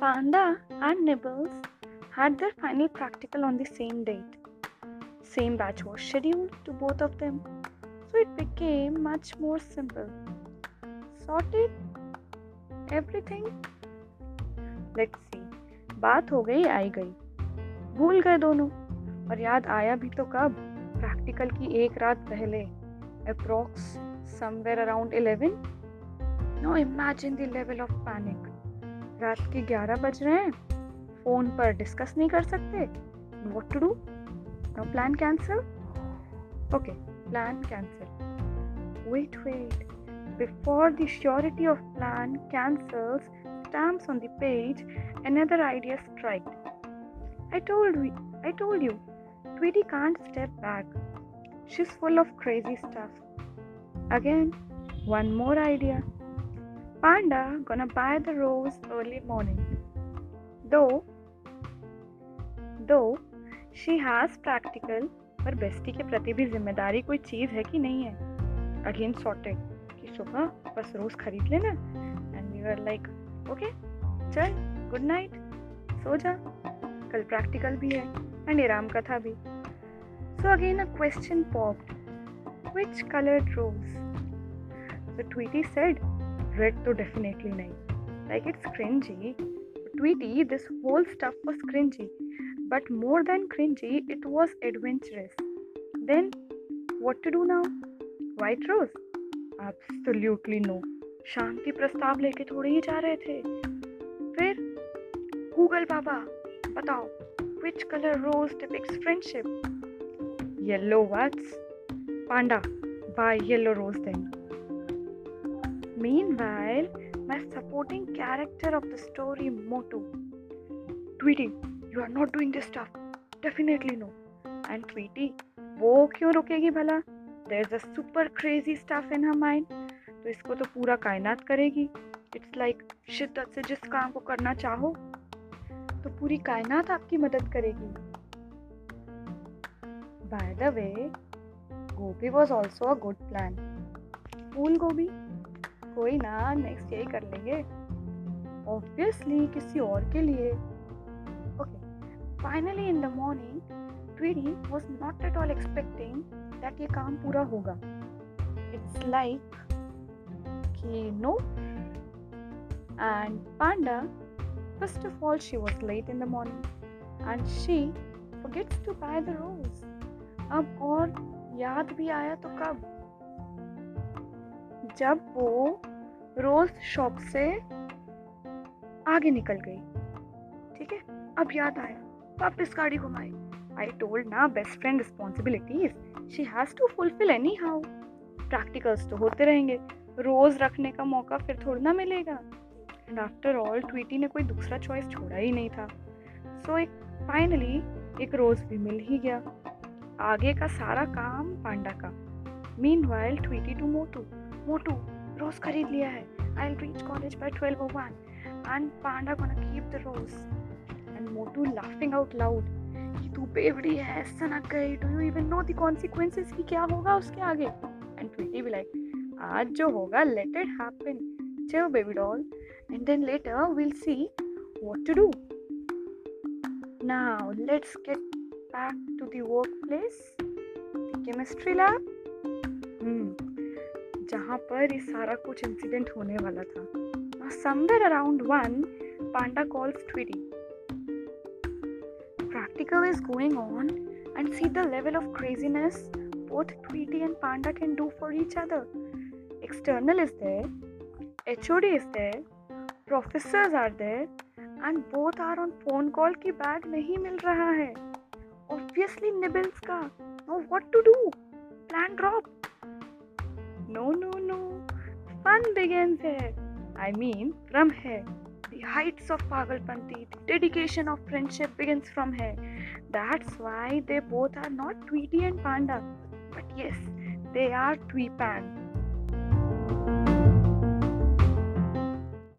Panda and Nibbles had their final practical on the same date. Same batch was scheduled to both of them, so it became much more simple. Sorted everything. Let's see. बात हो गई आई गई भूल गए दोनों और याद आया भी तो कब प्रैक्टिकल की एक रात पहले approx somewhere around eleven no imagine the level of panic रात के 11 बज रहे हैं। फ़ोन पर डिस्कस नहीं कर सकते। What to do no plan cancel okay plan cancel wait wait before the surety of plan cancel stamps on the page other idea strike I told I told you Tweety can't step back she is full of crazy stuff again one more idea Panda gonna buy the rose early morning. Though though, she has practical, पर bestie के प्रति भी ज़िम्मेदारी कोई चीज़ है कि नहीं है? अगेन सॉर्टेड कि सुबह बस रोज खरीद लेना। And we are like okay चल गुड नाइट सो जा। कल प्रैक्टिकल भी है एंड राम कथा भी। So again a question pop which coloured rose The Tweety said Red तो definitely नहीं. Like it's cringy. Tweety, this whole stuff was cringy. But more than cringy, it was adventurous. Then, what to do now? White Rose? Absolutely no. शांति प्रस्ताव लेके थोड़े ही जा रहे थे फिर गूगल बाबा बताओ which color rose depicts friendship yellow what's panda buy yellow rose then Meanwhile, my supporting character of the story, Motu. Tweety, you are not doing this stuff. Definitely no. And Tweety, वो क्यों रुकेगी भला there is a super crazy stuff in her mind तो इसको तो पूरा कायनात करेगी इट्स लाइक शिद्दत से जिस काम को करना चाहो तो पूरी कायनात आपकी मदद करेगी बाय द वे गोभी was also a good plan फूल गोभी कोई ना नेक्स्ट यही कर लेंगे। ऑब्वियसली किसी और के लिए। Okay finally in the morning Tweety was not at all expecting that ये काम पूरा होगा। इट्स लाइक कि no and Panda first of all she was late in the morning and she forgets to buy the rose अब और याद भी आया तो कब? जब वो रोज शॉप से आगे निकल गई। ठीक है? अब याद आया। वापस गाड़ी घुमाई आई टोल्ड ना best friend responsibilities she has to fulfil anyhow practicals तो होते रहेंगे। रोज रखने का मौका फिर थोड़ा ना मिलेगा। एंड आफ्टर ऑल ट्वीटी ने कोई दूसरा चॉइस छोड़ा ही नहीं था। सो एक फाइनली एक रोज भी मिल ही गया। आगे का सारा काम पांडा का। Meanwhile Tweety to Motu. Motu, rose खरीद लिया है। Will reach college by 12:01 and Panda gonna keep the rose and Motu laughing out loud कि तू बेवड़ी है सनक गई do you even know the consequences की क्या होगा उसके आगे? एंड ट्वीटी भी लाइक आज जो होगा लेट इट हैपन चलो baby doll and then later what to do now let's get back to the workplace the chemistry lab hmm जहाँ पर ये सारा कुछ इंसिडेंट होने वाला था। Somewhere around one Panda calls Tweety practical is going on and see the level of craziness both Tweety and Panda can do for each other external is there H O D is there professors are there and both are on phone call की bag नहीं मिल रहा है। Obviously nibbles का। No what to do plan drop No, no, no. Fun begins here. I mean, from here. The heights of Pagalpanti, the dedication of friendship begins from here. That's why they both are not Tweety and Panda. But yes, they are Tweepan.